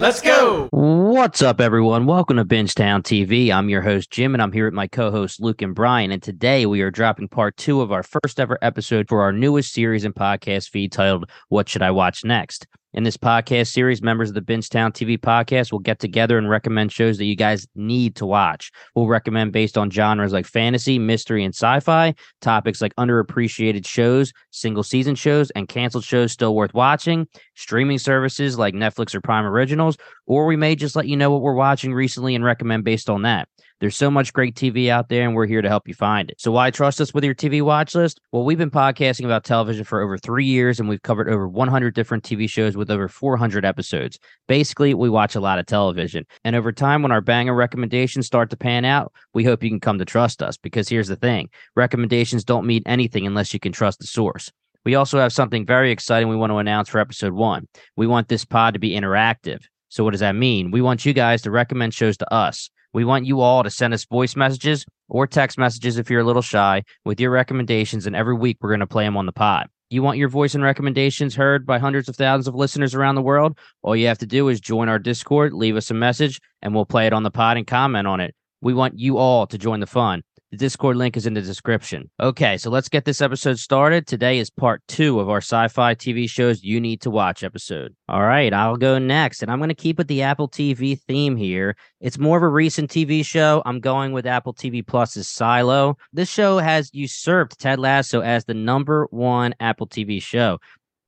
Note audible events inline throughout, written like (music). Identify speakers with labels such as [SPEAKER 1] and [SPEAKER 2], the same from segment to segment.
[SPEAKER 1] Let's go.
[SPEAKER 2] What's up, everyone? Welcome to Bingetown TV. I'm your host, Jim, and I'm here with my co hosts, Luke and Brian. And today we are dropping part two of our first ever episode for our newest series and podcast feed titled What Should I Watch Next? In this podcast series, members of the Bingetown TV podcast will get together and recommend shows that you guys need to watch. We'll recommend based on genres like fantasy, mystery, and sci fi, topics like underappreciated shows, single season shows, and canceled shows still worth watching, streaming services like Netflix or Prime Originals, or we may just let you know what we're watching recently and recommend based on that. There's so much great TV out there, and we're here to help you find it. So, why trust us with your TV watch list? Well, we've been podcasting about television for over three years, and we've covered over 100 different TV shows with over 400 episodes. Basically, we watch a lot of television. And over time, when our banger recommendations start to pan out, we hope you can come to trust us because here's the thing recommendations don't mean anything unless you can trust the source. We also have something very exciting we want to announce for episode one. We want this pod to be interactive. So, what does that mean? We want you guys to recommend shows to us. We want you all to send us voice messages or text messages if you're a little shy with your recommendations, and every week we're going to play them on the pod. You want your voice and recommendations heard by hundreds of thousands of listeners around the world? All you have to do is join our Discord, leave us a message, and we'll play it on the pod and comment on it. We want you all to join the fun. The Discord link is in the description. Okay, so let's get this episode started. Today is part two of our sci fi TV shows you need to watch episode. All right, I'll go next, and I'm going to keep with the Apple TV theme here. It's more of a recent TV show. I'm going with Apple TV Plus's Silo. This show has usurped Ted Lasso as the number one Apple TV show.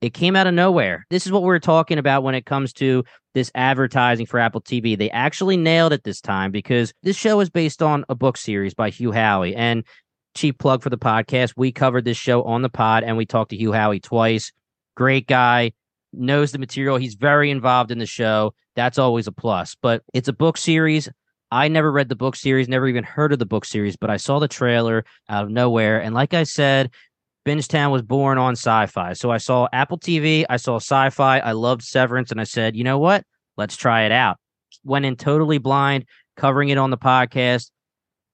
[SPEAKER 2] It came out of nowhere. This is what we're talking about when it comes to this advertising for Apple TV. They actually nailed it this time because this show is based on a book series by Hugh Howey. And cheap plug for the podcast, we covered this show on the pod and we talked to Hugh Howey twice. Great guy, knows the material. He's very involved in the show. That's always a plus. But it's a book series. I never read the book series, never even heard of the book series, but I saw the trailer out of nowhere. And like I said, Bingetown was born on sci-fi. So I saw Apple TV, I saw sci-fi, I loved Severance, and I said, you know what? Let's try it out. Went in totally blind, covering it on the podcast,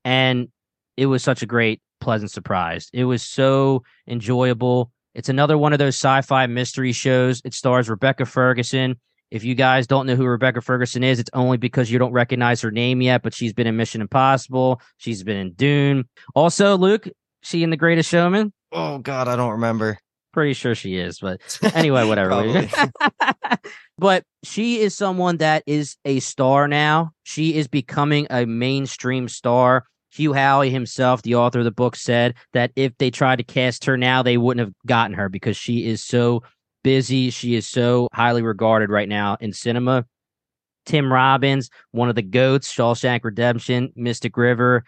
[SPEAKER 2] and it was such a great, pleasant surprise. It was so enjoyable. It's another one of those sci-fi mystery shows. It stars Rebecca Ferguson. If you guys don't know who Rebecca Ferguson is, it's only because you don't recognize her name yet, but she's been in Mission Impossible. She's been in Dune. Also, Luke, she in The Greatest Showman.
[SPEAKER 1] Oh God, I don't remember.
[SPEAKER 2] Pretty sure she is, but (laughs) anyway, whatever. (laughs) but she is someone that is a star now. She is becoming a mainstream star. Hugh Howey himself, the author of the book, said that if they tried to cast her now, they wouldn't have gotten her because she is so busy. She is so highly regarded right now in cinema. Tim Robbins, one of the goats, Shawshank Redemption, Mystic River.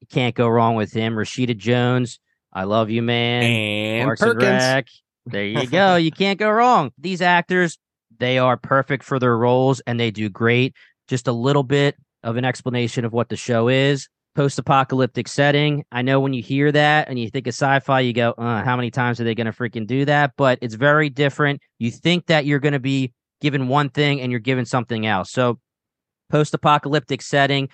[SPEAKER 2] You can't go wrong with him. Rashida Jones, I love you, man.
[SPEAKER 1] And
[SPEAKER 2] Parks
[SPEAKER 1] Perkins.
[SPEAKER 2] and Rec. There you go. (laughs) you can't go wrong. These actors, they are perfect for their roles and they do great. Just a little bit of an explanation of what the show is. Post apocalyptic setting. I know when you hear that and you think of sci fi, you go, uh, how many times are they going to freaking do that? But it's very different. You think that you're going to be given one thing and you're given something else. So, post apocalyptic setting,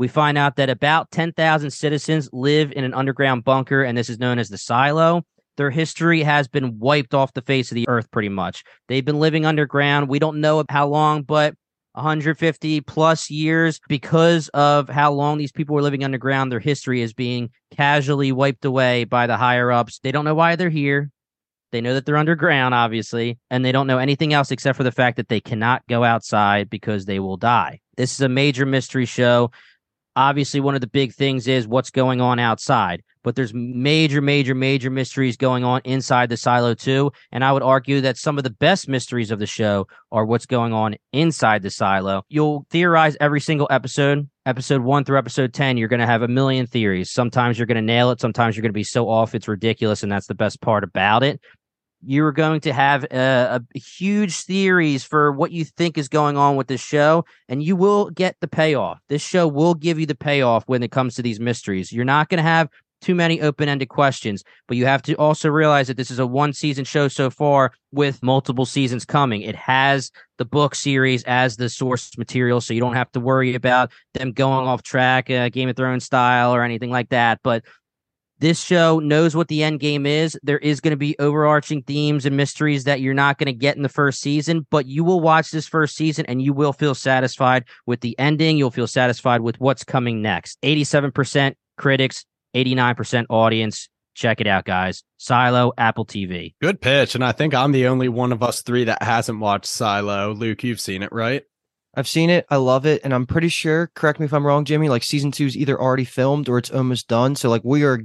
[SPEAKER 2] we find out that about 10,000 citizens live in an underground bunker, and this is known as the silo. Their history has been wiped off the face of the earth pretty much. They've been living underground. We don't know how long, but 150 plus years because of how long these people were living underground. Their history is being casually wiped away by the higher ups. They don't know why they're here. They know that they're underground, obviously, and they don't know anything else except for the fact that they cannot go outside because they will die. This is a major mystery show. Obviously, one of the big things is what's going on outside, but there's major, major, major mysteries going on inside the silo, too. And I would argue that some of the best mysteries of the show are what's going on inside the silo. You'll theorize every single episode. Episode one through episode 10, you're going to have a million theories. Sometimes you're going to nail it. Sometimes you're going to be so off, it's ridiculous. And that's the best part about it you're going to have a, a, huge theories for what you think is going on with this show, and you will get the payoff. This show will give you the payoff when it comes to these mysteries. You're not going to have too many open-ended questions, but you have to also realize that this is a one-season show so far with multiple seasons coming. It has the book series as the source material, so you don't have to worry about them going off track, uh, Game of Thrones style or anything like that. But This show knows what the end game is. There is going to be overarching themes and mysteries that you're not going to get in the first season, but you will watch this first season and you will feel satisfied with the ending. You'll feel satisfied with what's coming next. 87% critics, 89% audience. Check it out, guys. Silo, Apple TV.
[SPEAKER 3] Good pitch. And I think I'm the only one of us three that hasn't watched Silo. Luke, you've seen it, right?
[SPEAKER 1] I've seen it. I love it. And I'm pretty sure, correct me if I'm wrong, Jimmy, like season two is either already filmed or it's almost done. So like we are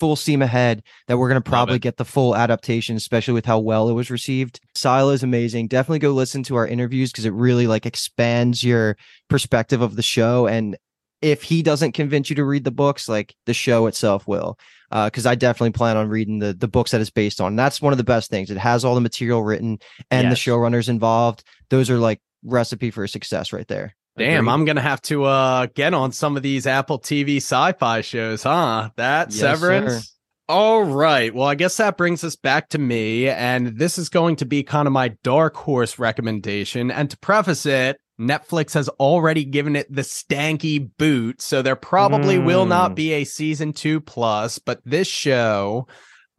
[SPEAKER 1] full steam ahead that we're going to probably get the full adaptation, especially with how well it was received. Silo is amazing. Definitely go listen to our interviews because it really like expands your perspective of the show. And if he doesn't convince you to read the books, like the show itself will. Because uh, I definitely plan on reading the the books that it's based on. And that's one of the best things. It has all the material written and yes. the showrunners involved. Those are like recipe for success right there.
[SPEAKER 3] Damn, Agreed. I'm gonna have to uh get on some of these Apple TV sci-fi shows, huh? That yes, Severance. Sir. All right. Well, I guess that brings us back to me, and this is going to be kind of my dark horse recommendation. And to preface it, Netflix has already given it the stanky boot, so there probably mm. will not mm. be a season two plus. But this show,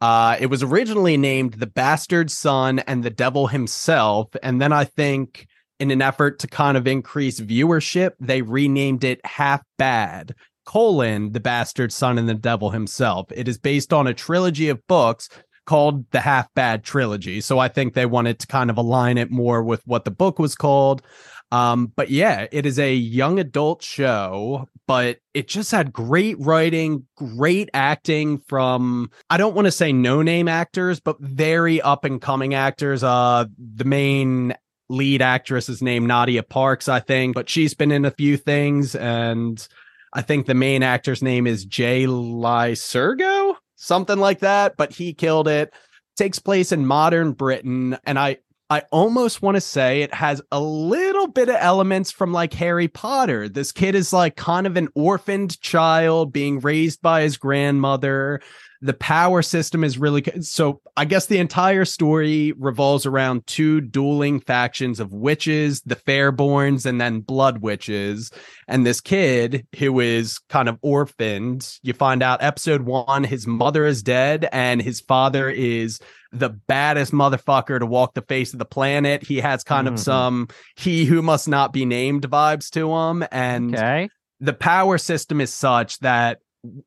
[SPEAKER 3] uh, it was originally named The Bastard Son and the Devil Himself, and then I think in an effort to kind of increase viewership, they renamed it Half Bad, colon, The Bastard Son and the Devil Himself. It is based on a trilogy of books called the Half Bad Trilogy. So I think they wanted to kind of align it more with what the book was called. Um, but yeah, it is a young adult show, but it just had great writing, great acting from I don't want to say no name actors, but very up and coming actors. Uh the main lead actress is named Nadia Parkes, I think, but she's been in a few things. And I think the main actor's name is Jay Lycurgo, something like that, but he killed it. Takes place in modern Britain. And I, I almost want to say it has a little bit of elements from like Harry Potter. This kid is like kind of an orphaned child being raised by his grandmother the power system is really so i guess the entire story revolves around two dueling factions of witches the fairborns and then blood witches and this kid who is kind of orphaned. You find out episode one his mother is dead and his father is the baddest motherfucker to walk the face of the planet. He has kind mm-hmm. of some he who must not be named vibes to him and
[SPEAKER 2] okay.
[SPEAKER 3] the power system is such that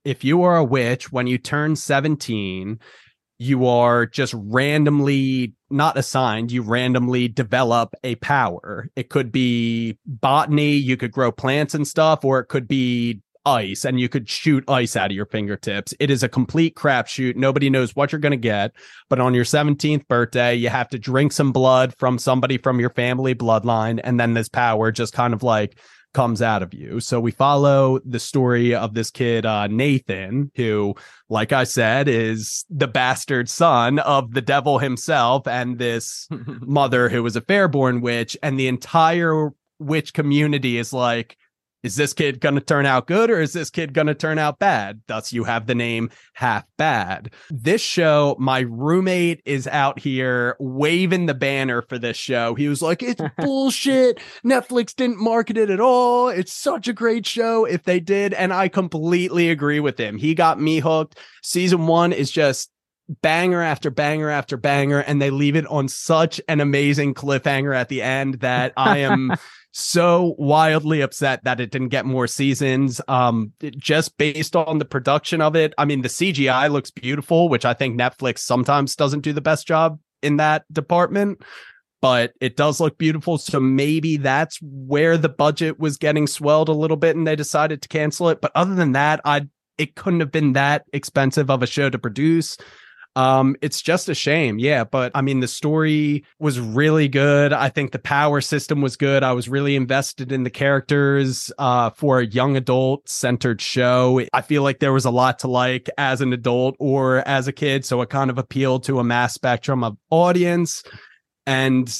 [SPEAKER 3] if you are a witch, when you turn 17, you are just randomly not assigned, you randomly develop a power. It could be botany, you could grow plants and stuff, or it could be ice and you could shoot ice out of your fingertips. It is a complete crapshoot. Nobody knows what you're going to get. But on your 17th birthday, you have to drink some blood from somebody from your family bloodline. And then this power just kind of like comes out of you. So we follow the story of this kid, uh, Nathan, who, like I said, is the bastard son of the devil himself and this (laughs) mother who was a fairborn witch. And the entire witch community is like, is this kid going to turn out good or is this kid going to turn out bad? Thus, you have the name Half Bad. This show, my roommate is out here waving the banner for this show. He was like, it's (laughs) bullshit. Netflix didn't market it at all. It's such a great show if they did. And I completely agree with him. He got me hooked. Season one is just banger after banger after banger and they leave it on such an amazing cliffhanger at the end that (laughs) I am so wildly upset that it didn't get more seasons. Um, just based on the production of it. I mean, the CGI looks beautiful, which I think Netflix sometimes doesn't do the best job in that department. But it does look beautiful. So maybe that's where the budget was getting swelled a little bit and they decided to cancel it. But other than that, I it couldn't have been that expensive of a show to produce. Um, it's just a shame. Yeah. But I mean, the story was really good. I think the power system was good. I was really invested in the characters uh, for a young adult centered show. I feel like there was a lot to like as an adult or as a kid. So it kind of appealed to a mass spectrum of audience. And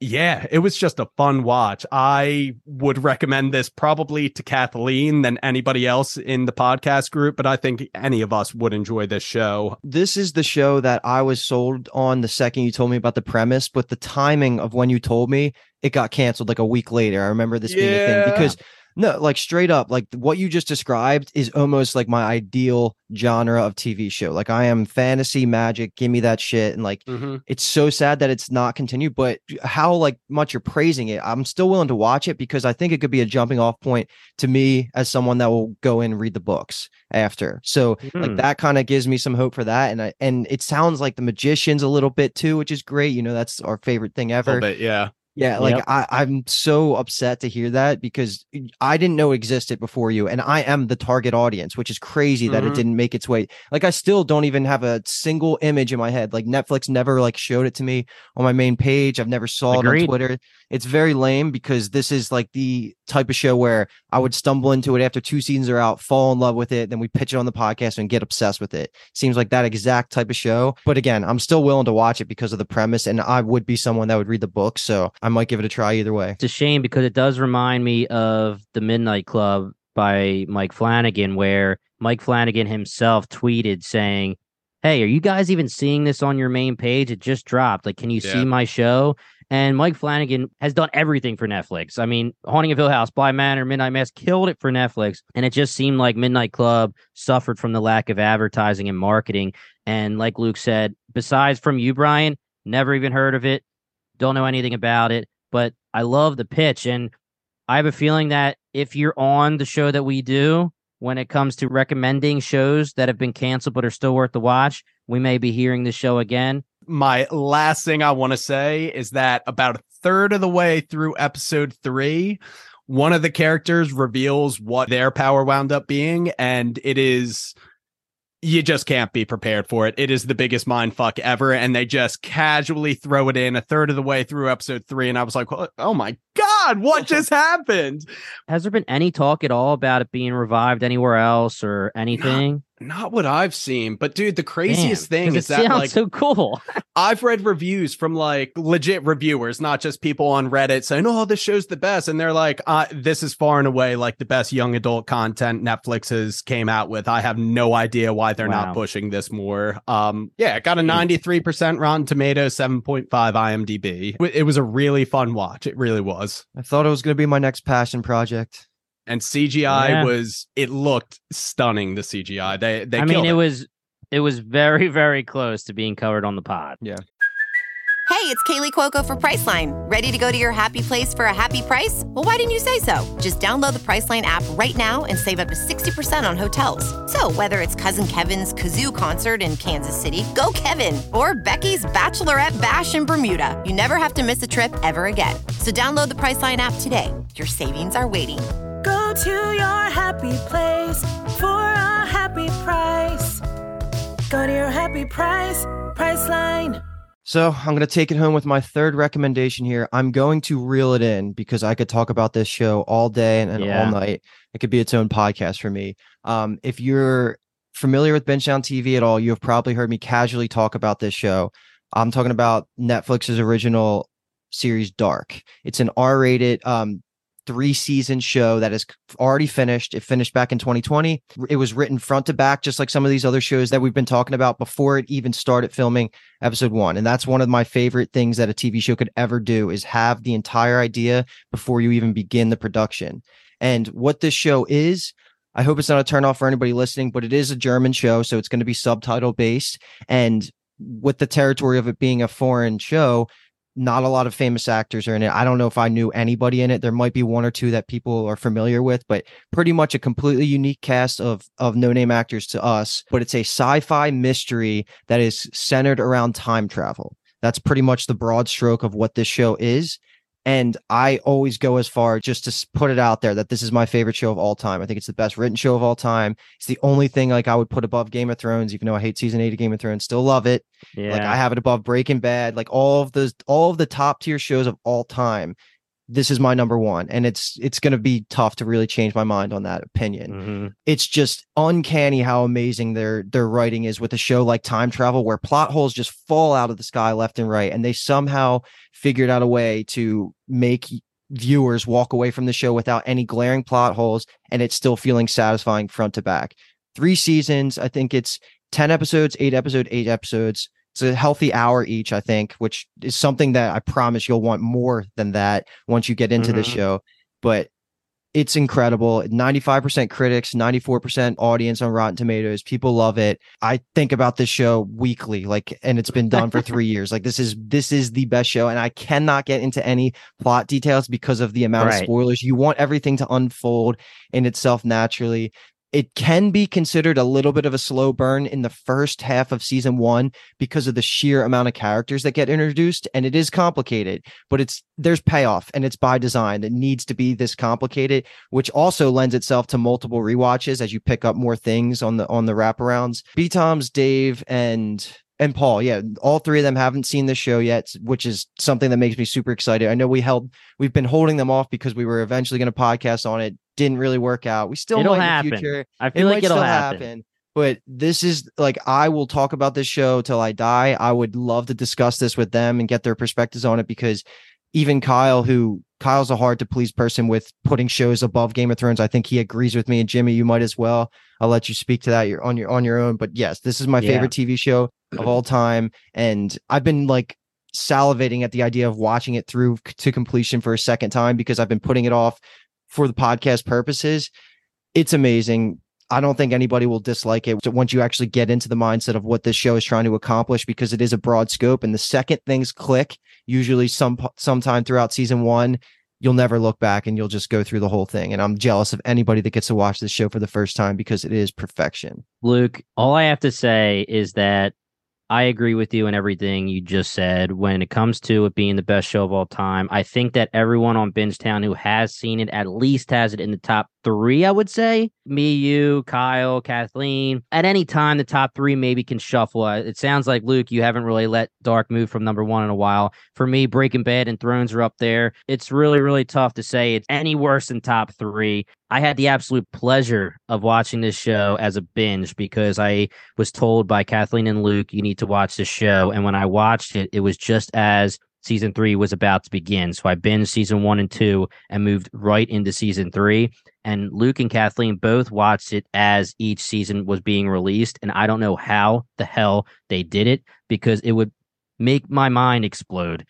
[SPEAKER 3] yeah, it was just a fun watch. I would recommend this probably to Kathleen than anybody else in the podcast group, but I think any of us would enjoy this show.
[SPEAKER 1] This is the show that I was sold on the second you told me about the premise, but the timing of when you told me it got canceled like a week later. I remember this yeah. being a thing because No, like straight up, like what you just described is almost like my ideal genre of TV show. Like I am fantasy magic, give me that shit. And like
[SPEAKER 3] Mm-hmm.
[SPEAKER 1] it's so sad that it's not continued, but how like much you're praising it, I'm still willing to watch it because I think it could be a jumping off point to me as someone that will go in and read the books after. So like
[SPEAKER 2] Hmm.
[SPEAKER 1] that kind of gives me some hope for that. And I and it sounds like the magicians a little bit too, which is great. You know, that's our favorite thing ever.
[SPEAKER 3] bit, yeah.
[SPEAKER 1] Yeah, like
[SPEAKER 2] Yep.
[SPEAKER 1] I, I'm so upset to hear that because I didn't know existed before you, and I am the target audience, which is crazy that it
[SPEAKER 3] Mhm.
[SPEAKER 1] didn't make its way. Like I still don't even have a single image in my head. Like Netflix never like showed it to me on my main page. I've never saw it on Twitter. It's very lame because this is like the type of show where I would stumble into it after two seasons are out, fall in love with it, then we pitch it on the podcast and get obsessed with it. Seems like that exact type of show. But again, I'm still willing to watch it because of the premise, and I would be someone that would read the book, so I might give it a try either way.
[SPEAKER 2] It's a shame because it does remind me of The Midnight Club by Mike Flanagan, where Mike Flanagan himself tweeted saying, Hey, are you guys even seeing this on your main page? It just dropped. Like, can you
[SPEAKER 3] Yeah.
[SPEAKER 2] see my show? And Mike Flanagan has done everything for Netflix. I mean, Haunting of Hill House, Bly Manor, Midnight Mass killed it for Netflix. And it just seemed like Midnight Club suffered from the lack of advertising and marketing. And like Luke said, besides from you, Brian, never even heard of it, don't know anything about it. But I love the pitch. And I have a feeling that if you're on the show that we do, when it comes to recommending shows that have been canceled but are still worth the watch, we may be hearing the show again.
[SPEAKER 3] My last thing I want to say is that about a third of the way through episode three, one of the characters reveals what their power wound up being, and it is you just can't be prepared for it. It is the biggest mind fuck ever, and they just casually throw it in a third of the way through episode three, and I was like, "Oh my god, what just happened?"
[SPEAKER 2] Has there been any talk at all about it being revived anywhere else or anything?
[SPEAKER 3] Not what I've seen, but dude, the craziest
[SPEAKER 2] Damn,
[SPEAKER 3] thing
[SPEAKER 2] 'cause
[SPEAKER 3] is that like
[SPEAKER 2] so cool. (laughs)
[SPEAKER 3] I've read reviews from like legit reviewers, not just people on Reddit saying, "Oh, this show's the best," and they're like, uh, "This is far and away like the best young adult content Netflix has came out with." I have no idea why they're
[SPEAKER 2] Wow.
[SPEAKER 3] not pushing this more. Um, yeah, it got a ninety three percent Rotten Tomatoes, seven point five IMDb. It- It was a really fun watch. It really was.
[SPEAKER 1] I thought it was going to be my next passion project.
[SPEAKER 3] And CGI
[SPEAKER 2] Yeah.
[SPEAKER 3] was it looked stunning. The CGI they they
[SPEAKER 2] I mean, it
[SPEAKER 3] it.
[SPEAKER 2] was it was very very close to being covered on the pod. Yeah.
[SPEAKER 4] Hey, it's Kaley Cuoco for Priceline. Ready to go to your happy place for a happy price? Well, why didn't you say so? Just download the Priceline app right now and save up to 60% on hotels. So, whether it's Cousin Kevin's Kazoo concert in Kansas City, go Kevin, or Becky's Bachelorette Bash in Bermuda, you never have to miss a trip ever again. So, download the Priceline app today. Your savings are waiting.
[SPEAKER 5] Go to your happy place for a happy price. Go to your happy price, Priceline.
[SPEAKER 1] So I'm going to take it home with my third recommendation here. I'm going to reel it in because I could talk about this show all day and, and
[SPEAKER 2] Yeah.
[SPEAKER 1] all night. It could be its own podcast for me. Um, if you're familiar with Bingetown TV at all, you have probably heard me casually talk about this show. I'm talking about Netflix's original series Dark. It's an R-rated um three season show that is already finished. It finished back in 2020. It was written front to back just like some of these other shows that we've been talking about before it even started filming episode 1. And that's one of my favorite things that a TV show could ever do is have the entire idea before you even begin the production. And what this show is I hope it's not a turn off for anybody listening, but it is a German show, so it's going to be subtitle based. And with the territory of it being a foreign show, not a lot of famous actors are in it. I don't know if I knew anybody in it. There might be one or two that people are familiar with, but pretty much a completely unique cast of of no name actors to us. But it's a sci-fi mystery that is centered around time travel. That's pretty much the broad stroke of what this show is. And I always go as far just to put it out there that this is my favorite show of all time. I think it's the best written show of all time. It's the only thing like I would put above Game of Thrones, even though I hate season eight of Game of Thrones. Still love it.
[SPEAKER 2] Yeah.
[SPEAKER 1] Like I have it above Breaking Bad, like all of the all of the top tier shows of all time. This is my number one, and it's it's going to be tough to really change my mind on that opinion.
[SPEAKER 2] Mhm.
[SPEAKER 1] It's just uncanny how amazing their their writing is with a show like Time Travel, where plot holes just fall out of the sky left and right, and they somehow figured out a way to make viewers walk away from the show without any glaring plot holes, and it's still feeling satisfying front to back. Three seasons, I think it's 10 episodes, eight episodes, eight episodes. It's a healthy hour each, I think, which is something that I promise you'll want more than that once you get into the
[SPEAKER 2] Mhm.
[SPEAKER 1] show. But it's incredible. 95% critics, 94% audience on Rotten Tomatoes. People love it. I think about this show weekly, like, and it's been done for three years. Like, this is this is the best show, and I cannot get into any plot details because of the amount right. of spoilers. You want everything to unfold in itself naturally it can be considered a little bit of a slow burn in the first half of season one because of the sheer amount of characters that get introduced and it is complicated but it's there's payoff and it's by design. That needs to be this complicated which also lends itself to multiple re-watches as you pick up more things on the on the wraparounds. B toms dave and and Paul, yeah, all three of them haven't seen the show yet, which is something that makes me super excited. I know we held, we've been holding them off because we were eventually going to podcast on it. Didn't really work out. We still
[SPEAKER 2] it'll
[SPEAKER 1] might
[SPEAKER 2] happen.
[SPEAKER 1] in the future.
[SPEAKER 2] I feel
[SPEAKER 1] it
[SPEAKER 2] like it'll happen.
[SPEAKER 1] happen. But this is like I will talk about this show till I die. I would love to discuss this with them and get their perspectives on it because even Kyle, who Kyle's a hard to please person with putting shows above Game of Thrones. I think he agrees with me, and Jimmy, you might as well. I'll let you speak to that. You're on your on your own, but yes, this is my yeah. favorite TV show of all time, and I've been like salivating at the idea of watching it through to completion for a second time because I've been putting it off for the podcast purposes. It's amazing. I don't think anybody will dislike it once you actually get into the mindset of what this show is trying to accomplish because it is a broad scope. And the second things click, usually some sometime throughout season one, you'll never look back and you'll just go through the whole thing. And I'm jealous of anybody that gets to watch this show for the first time because it is perfection.
[SPEAKER 2] Luke, all I have to say is that I agree with you and everything you just said. When it comes to it being the best show of all time, I think that everyone on Bingetown who has seen it at least has it in the top three, I would say. Me, you, Kyle, Kathleen. At any time, the top three maybe can shuffle. Uh, it sounds like, Luke, you haven't really let Dark move from number one in a while. For me, Breaking Bad and Thrones are up there. It's really, really tough to say it's any worse than top three. I had the absolute pleasure of watching this show as a binge because I was told by Kathleen and Luke, you need to watch this show. And when I watched it, it was just as season three was about to begin. So I binged season one and two and moved right into season three. And Luke and Kathleen both watched it as each season was being released. And I don't know how the hell they did it because it would make my mind explode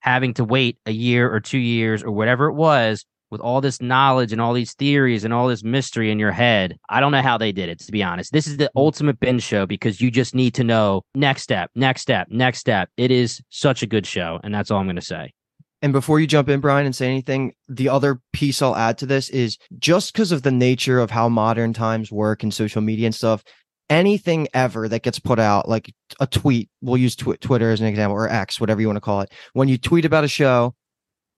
[SPEAKER 2] having to wait a year or two years or whatever it was with all this knowledge and all these theories and all this mystery in your head. I don't know how they did it, to be honest. This is the mm. ultimate binge show because you just need to know next step, next step, next step. It is such a good show. And that's all I'm going to say.
[SPEAKER 1] And before you jump in, Brian, and say anything, the other piece I'll add to this is just because of the nature of how modern times work and social media and stuff, anything ever that gets put out, like a tweet, we'll use tw- Twitter as an example, or X, whatever you want to call it. When you tweet about a show,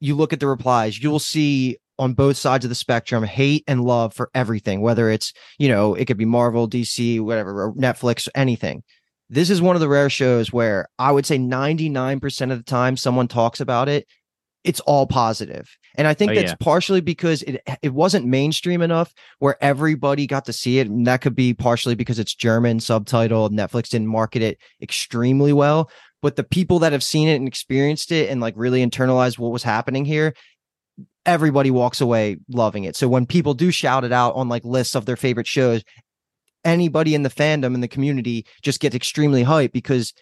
[SPEAKER 1] you look at the replies, you'll see on both sides of the spectrum hate and love for everything whether it's you know it could be marvel dc whatever netflix anything. This is one of the rare shows where i would say 99% of the time someone talks about it it's all positive. And i think oh, that's yeah. partially because it it wasn't mainstream enough where everybody got to see it and that could be partially because it's german subtitled netflix didn't market it extremely well. But the people that have seen it and experienced it and like really internalized what was happening here everybody walks away loving it. So when people do shout it out on like lists of their favorite shows, anybody in the fandom in the community just gets extremely hyped because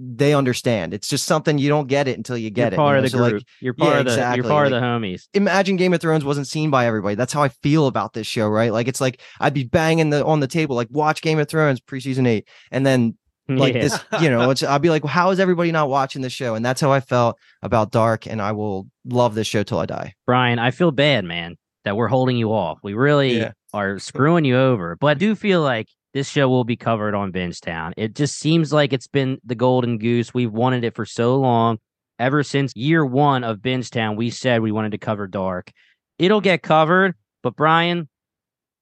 [SPEAKER 1] they understand. It's just something you don't get it until you get
[SPEAKER 2] you're part
[SPEAKER 1] it.
[SPEAKER 2] Of the
[SPEAKER 1] so
[SPEAKER 2] group.
[SPEAKER 1] Like,
[SPEAKER 2] you're part
[SPEAKER 1] yeah,
[SPEAKER 2] of the
[SPEAKER 1] exactly.
[SPEAKER 2] you're part
[SPEAKER 1] like,
[SPEAKER 2] of the homies.
[SPEAKER 1] Imagine Game of Thrones wasn't seen by everybody. That's how I feel about this show, right? Like it's like I'd be banging the on the table, like watch Game of Thrones preseason eight, and then (laughs) like yeah. this you know it's i'll be like well, how is everybody not watching the show and that's how i felt about dark and i will love this show till i die
[SPEAKER 2] brian i feel bad man that we're holding you off we really yeah. are screwing you over but i do feel like this show will be covered on Bingetown. It just seems like it's been the golden goose. We've wanted it for so long. Ever since year one of Bingetown, we said we wanted to cover Dark. It'll get covered, but Brian,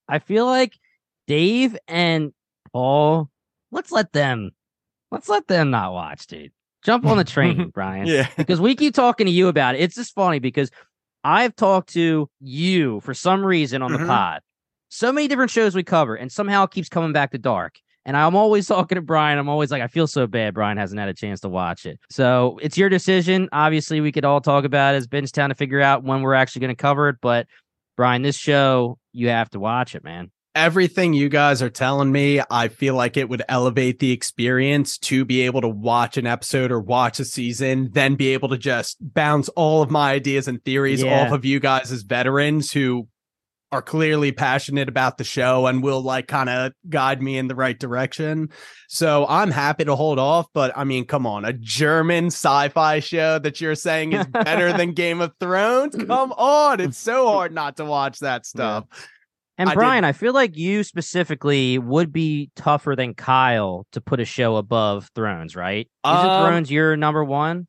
[SPEAKER 2] I feel like Dave and Paul, let's let them Let's let them not watch, dude. Jump on the (laughs) train, Brian.
[SPEAKER 1] Yeah.
[SPEAKER 2] Because we keep talking to you about it. It's just funny because I've talked to you for some reason on mm-hmm. the pod. So many different shows we cover, and somehow it keeps coming back to dark. And I'm always (laughs) talking to Brian. I'm always like, I feel so bad. Brian hasn't had a chance to watch it. So it's your decision. Obviously, we could all talk about it as Bingetown to figure out when we're actually going to cover it. But Brian, this show, you have to watch it, man
[SPEAKER 3] everything you guys are telling me, I feel like it would elevate the experience to be able to watch an episode or watch a season, then be able to just bounce all of my ideas and theories yeah. off of you guys as veterans who are clearly passionate about the show and will like kind of guide me in the right direction. So I'm happy to hold off. But I mean, come on, a German sci fi show that you're saying is better (laughs) than Game of Thrones? Come on. It's so hard not to watch that (laughs) stuff.
[SPEAKER 2] And
[SPEAKER 3] I did-
[SPEAKER 2] Brian, I feel like you specifically would be tougher than Kyle to put a show above Thrones, right? Isn't
[SPEAKER 3] Um,
[SPEAKER 2] Thrones your number one?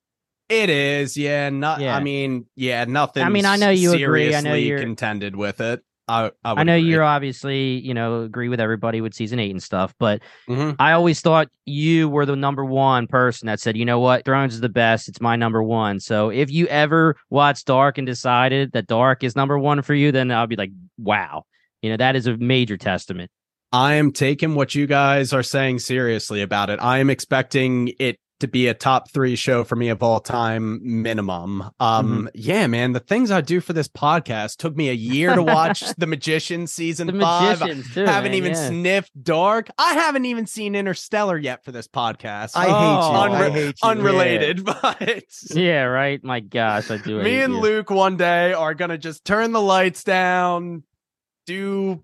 [SPEAKER 3] It is, yeah. Not,
[SPEAKER 2] Yeah.
[SPEAKER 3] I mean, yeah, nothing.
[SPEAKER 2] I mean, I know you agree. I know
[SPEAKER 3] seriously
[SPEAKER 2] you're-
[SPEAKER 3] contended with it. I, I,
[SPEAKER 2] I know
[SPEAKER 3] agree.
[SPEAKER 2] you're obviously, you know, agree with everybody with season eight and stuff, but
[SPEAKER 3] Mhm.
[SPEAKER 2] I always thought you were the number one person that said, you know what, Thrones is the best. It's my number one. So if you ever watched Dark and decided that Dark is number one for you, then I'll be like, wow. You know, that is a major testament.
[SPEAKER 3] I am taking what you guys are saying seriously about it. I am expecting it to be a top three show for me of all time minimum. Um,
[SPEAKER 2] Mm-hmm.
[SPEAKER 3] yeah, man, the things I do for this podcast took me a year to watch (laughs) The Magician season
[SPEAKER 2] The
[SPEAKER 3] five.
[SPEAKER 2] magicians, too.
[SPEAKER 3] haven't
[SPEAKER 2] man,
[SPEAKER 3] even
[SPEAKER 2] yeah.
[SPEAKER 3] sniffed Dark. I haven't even seen Interstellar yet for this podcast.
[SPEAKER 1] I hate
[SPEAKER 2] Oh,
[SPEAKER 1] you. I hate you.
[SPEAKER 3] unrelated, (laughs) but
[SPEAKER 2] Yeah, right. My gosh, I do.
[SPEAKER 3] me and
[SPEAKER 2] you.
[SPEAKER 3] Luke one day are gonna just turn the lights down, do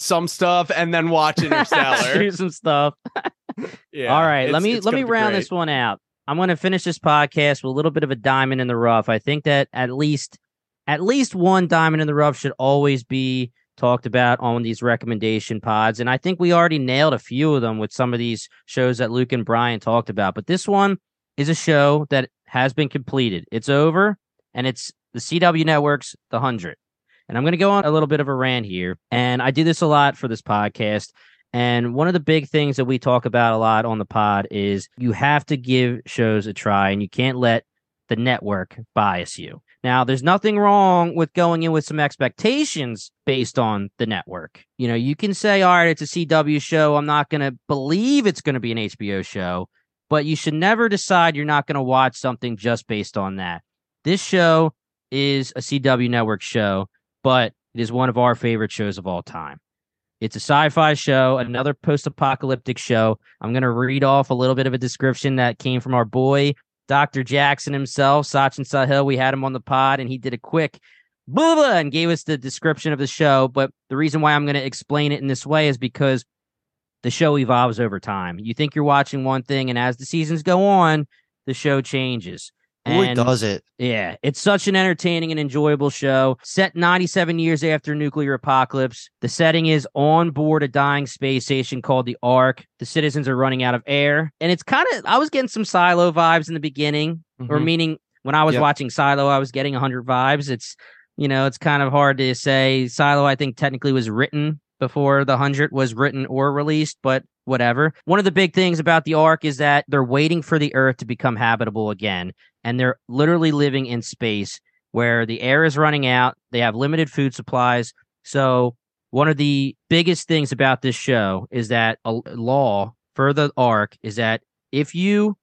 [SPEAKER 3] some stuff, and then watch (laughs) Interstellar.
[SPEAKER 2] do some stuff. (laughs)
[SPEAKER 3] yeah.
[SPEAKER 2] All right, let me let me round
[SPEAKER 3] great.
[SPEAKER 2] this one out. I'm going to finish this podcast with a little bit of a diamond in the rough. I think that at least at least one diamond in the rough should always be talked about on these recommendation pods, and I think we already nailed a few of them with some of these shows that Luke and Brian talked about. But this one is a show that has been completed. It's over, and it's the CW Network's The Hundred. And I'm going to go on a little bit of a rant here, and I do this a lot for this podcast. And one of the big things that we talk about a lot on the pod is you have to give shows a try and you can't let the network bias you. Now, there's nothing wrong with going in with some expectations based on the network. You know, you can say, all right, it's a CW show. I'm not going to believe it's going to be an HBO show, but you should never decide you're not going to watch something just based on that. This show is a CW network show, but it is one of our favorite shows of all time. It's a sci-fi show, another post-apocalyptic show. I'm going to read off a little bit of a description that came from our boy Dr. Jackson himself, Sachin Sahel. We had him on the pod, and he did a quick blah, blah and gave us the description of the show. But the reason why I'm going to explain it in this way is because the show evolves over time. You think you're watching one thing, and as the seasons go on, the show changes.
[SPEAKER 1] Boy, does it.
[SPEAKER 2] yeah, it's such an entertaining and enjoyable show. Set 97 years after nuclear apocalypse. The setting is on board a dying space station called the Ark. The citizens are running out of air. And it's kind of I was getting some Silo vibes in the beginning, or
[SPEAKER 1] Mhm.
[SPEAKER 2] meaning when I was
[SPEAKER 1] Yep.
[SPEAKER 2] watching Silo, I was getting 100 vibes. It's you know, it's kind of hard to say. Silo I think technically was written before the 100 was written or released, but whatever. One of the big things about the Ark is that they're waiting for the Earth to become habitable again and they're literally living in space where the air is running out. They have limited food supplies. So, one of the biggest things about this show is that a law for the Ark is that if you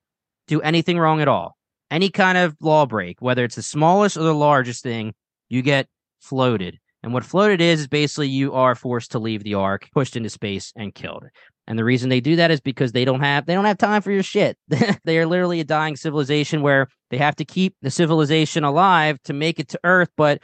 [SPEAKER 2] do anything wrong at all, any kind of law break, whether it's the smallest or the largest thing, you get floated. And what floated is, is basically you are forced to leave the ark, pushed into space, and killed. And the reason they do that is because they don't have they don't have time for your shit. (laughs) they are literally a dying civilization where they have to keep the civilization alive to make it to Earth, but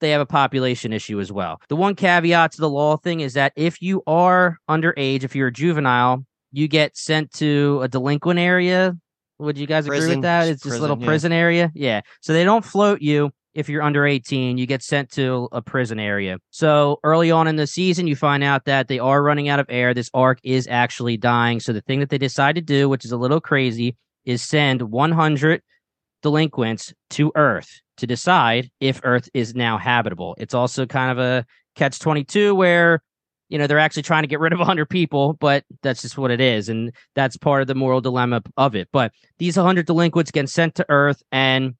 [SPEAKER 2] they have a population issue as well. The one caveat to the law thing is that if you are underage, if you're a juvenile, you get sent to a delinquent area. Would you guys agree with that? It's this
[SPEAKER 1] Prison,
[SPEAKER 2] little
[SPEAKER 1] yeah.
[SPEAKER 2] prison area. Yeah. So they don't float you if you're under 18, you get sent to a prison area. So early on in the season, you find out that they are running out of air. This Ark is actually dying. So the thing that they decide to do, which is a little crazy, is send 100 delinquents to Earth to decide if Earth is now habitable. It's also kind of a catch 22 where you know they're actually trying to get rid of 100 people but that's just what it is and that's part of the moral dilemma of it but these 100 delinquents get sent to earth and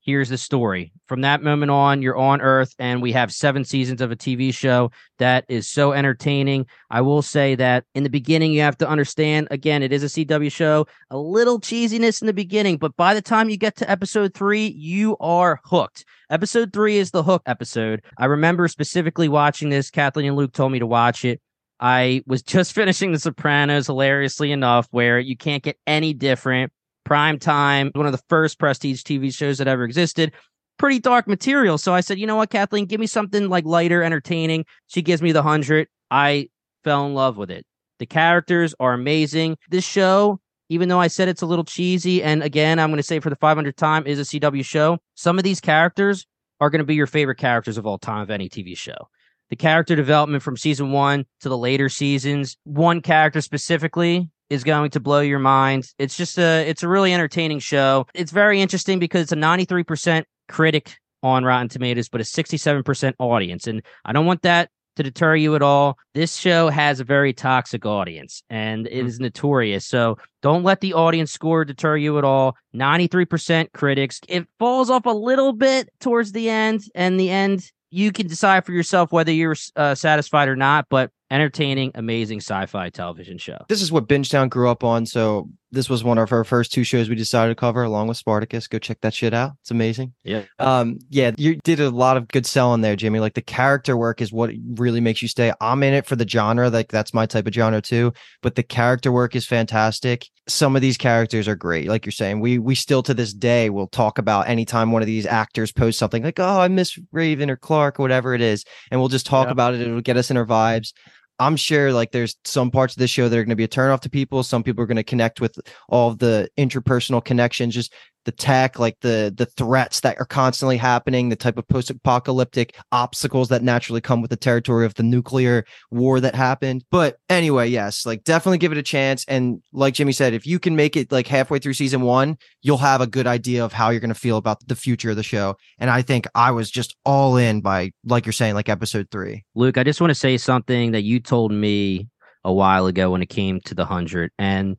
[SPEAKER 2] here's the story. From that moment on you're on earth and we have seven seasons of a tv show that is so entertaining. I will say that in the beginning you have to understand again it is a cw show a little cheesiness in the beginning but by the time you get to episode three you are hooked. Episode three is the hook episode. I remember specifically watching this. Kathleen and luke told me to watch it. I was (laughs) just finishing The Sopranos, hilariously enough, where you can't get any different. Prime time, one of the first prestige TV shows that ever existed. pretty dark material. So I said, you know what, Kathleen, give me something like lighter, entertaining. She gives me the hundred. I fell in love with it. The characters are amazing. This show, even though I said it's a little cheesy, and again, I'm going to say for the 500th time, is a CW show. Some of these characters are going to be your favorite characters of all time of any TV show. The character development from season one to the later seasons, one character specifically is going to blow your mind. It's just a it's a really entertaining show. It's very interesting because it's a 93% critic on Rotten Tomatoes, but a 67% audience. And I don't want that to deter you at all. This show has a very toxic audience and it is notorious. So don't let the audience score deter you at all. 93% critics. It falls off a little bit towards the end, and the end, you can decide for yourself whether you're uh, satisfied or not. But entertaining, amazing sci-fi television show.
[SPEAKER 1] This is what Bingetown grew up on. So this was one of our first two shows we decided to cover along with Spartacus. Go check that shit out. It's amazing.
[SPEAKER 2] Yeah.
[SPEAKER 1] Um, yeah, you did a lot of good selling there, Jimmy. Like the character work is what really makes you stay. I'm in it for the genre, like that's my type of genre too. But the character work is fantastic. Some of these characters are great. Like you're saying, we we still to this day will talk about anytime one of these actors posts something like, Oh, I miss Raven or Clarke or whatever it is, and we'll just talk
[SPEAKER 3] Yeah.
[SPEAKER 1] about it. It'll get us in our vibes. I'm sure like there's some parts of this show that are going to be a turnoff to people. Some people are going to connect with all the interpersonal connections, just the tech, like the the threats that are constantly happening, the type of post-apocalyptic obstacles that naturally come with the territory of the nuclear war that happened. But anyway, yes, like definitely give it a chance. And like Jimmy said, if you can make it like halfway through season one, you'll have a good idea of how you're going to feel about the future of the show. And I think I was just all in by, like you're saying, like episode three.
[SPEAKER 2] Luke, I just want to say something that you told me a while ago when it came to the 100. And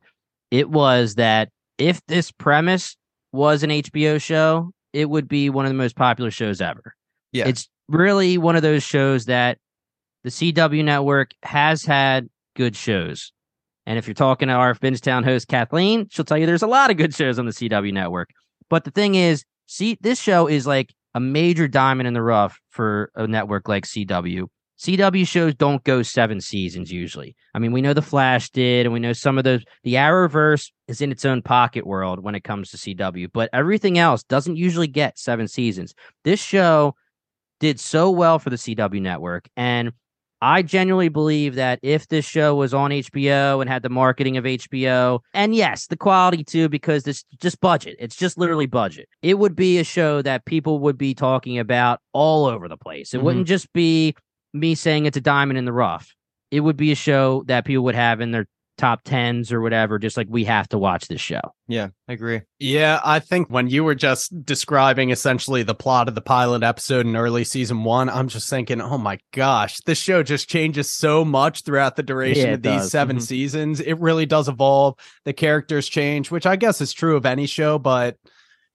[SPEAKER 2] it was that if this premise was an HBO show, it would be one of the most popular shows ever.
[SPEAKER 1] Yeah.
[SPEAKER 2] It's really one of those shows that the CW network has had good shows. And if you're talking to our Bingetown host, Kathleen, she'll tell you there's a lot of good shows on the CW network. But the thing is, see, this show is like a major diamond in the rough for a network like CW. CW shows don't go seven seasons usually. I mean, we know The Flash did, and we know some of those. The Arrowverse is in its own pocket world when it comes to CW, but everything else doesn't usually get seven seasons. This show did so well for the CW network, and I genuinely believe that if this show was on HBO and had the marketing of HBO, and yes, the quality too, because it's just budget, it's just literally budget, it would be a show that people would be talking about all over the place. It
[SPEAKER 1] Mhm.
[SPEAKER 2] wouldn't just be me saying it's a diamond in the rough. It would be a show that people would have in their top tens or whatever, just like we have to watch this show.
[SPEAKER 1] Yeah, I agree.
[SPEAKER 3] Yeah, I think when you were just describing essentially the plot of the pilot episode in early season one, I'm just thinking, oh my gosh, this show just changes so much throughout the duration
[SPEAKER 2] Yeah,
[SPEAKER 3] of these
[SPEAKER 2] does.
[SPEAKER 3] 7
[SPEAKER 1] Mhm.
[SPEAKER 3] seasons. It really does evolve. The characters change, which I guess is true of any show, but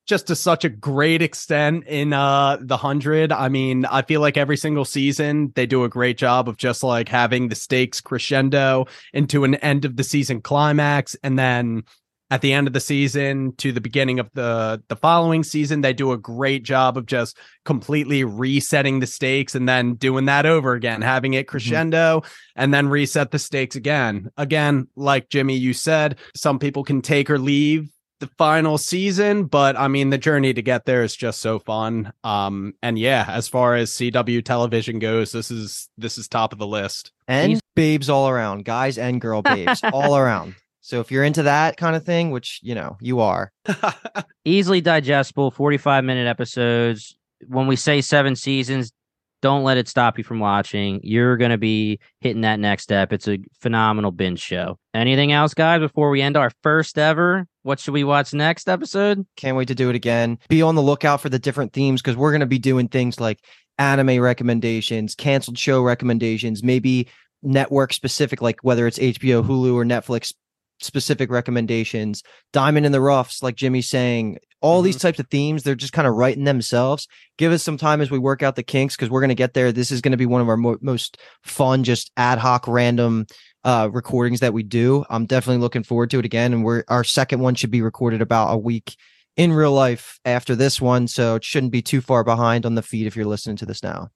[SPEAKER 3] just to such a great extent in uh the hundred. I mean, I feel like every single season they do a great job of just like having the stakes crescendo into an end of the season climax. And then at the end of the season to the beginning of the the following season they do a great job of just completely resetting the stakes and then doing that over again having it crescendo and then reset the stakes again. Again like jimmy you said some people can take or leave the final season but i mean the journey to get there is just so fun. Um and yeah as far as cw television goes this is this is top of the list.
[SPEAKER 1] And
[SPEAKER 2] He's-
[SPEAKER 1] babes all around, guys and girl babes (laughs) all around. So if you're into that kind of thing, which you know you are, (laughs)
[SPEAKER 2] easily digestible 45 minute episodes. When we say seven seasons don't let it stop you from watching. You're going to be hitting that next step. It's a phenomenal binge show. Anything else guys before we end our first ever what should we watch next episode?
[SPEAKER 1] Can't wait to do it again. Be on the lookout for the different themes because we're going to be doing things like anime recommendations, canceled show recommendations, maybe network specific, like whether it's HBO, Hulu, or Netflix specific recommendations. Diamond in the roughs, like Jimmy's saying, all these types of themes, they're just kind of writing themselves. Give us some time as we work out the kinks because we're going to get there. This is going to be one of our mo- most fun, just ad hoc, random uh recordings that we do. I'm definitely looking forward to it again. And we're our second one should be recorded about a week in real life after this one. So it shouldn't be too far behind on the feed if you're listening to this now.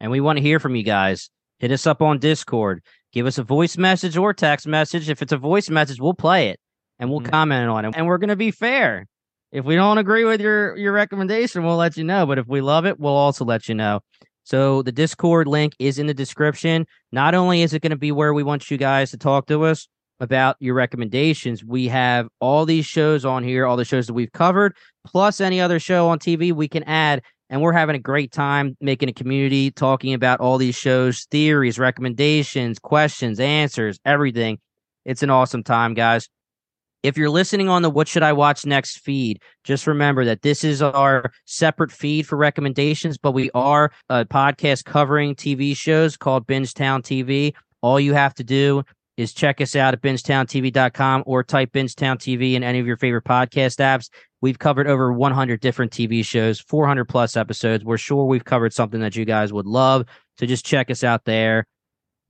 [SPEAKER 2] and we want to hear from you guys hit us up on discord give us a voice message or text message if it's a voice message we'll play it and we'll
[SPEAKER 1] Mhm.
[SPEAKER 2] comment on it and we're going to be fair If we don't agree with your your recommendation, we'll let you know. But if we love it, we'll also let you know. So the Discord link is in the description. Not only is it going to be where we want you guys to talk to us about your recommendations, we have all these shows on here, all the shows that we've covered, plus any other show on TV we can add. And we're having a great time making a community, talking about all these shows, theories, recommendations, questions, answers, everything. It's an awesome time, guys. If you're listening on the What Should I Watch Next feed, just remember that this is our separate feed for recommendations, but we are a podcast covering TV shows called Bingetown TV. All you have to do is check us out at bingetowntv.com or type Bingetown TV in any of your favorite podcast apps. We've covered over 100 different TV shows, 400 plus episodes. We're sure we've covered something that you guys would love. So just check us out there.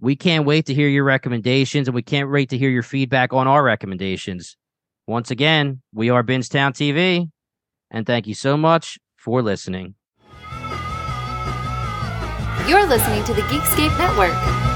[SPEAKER 2] We can't wait to hear your recommendations and we can't wait to hear your feedback on our recommendations. Once again, we are Bingetown TV, and thank you so much for listening.
[SPEAKER 6] You're listening to the Geekscape Network.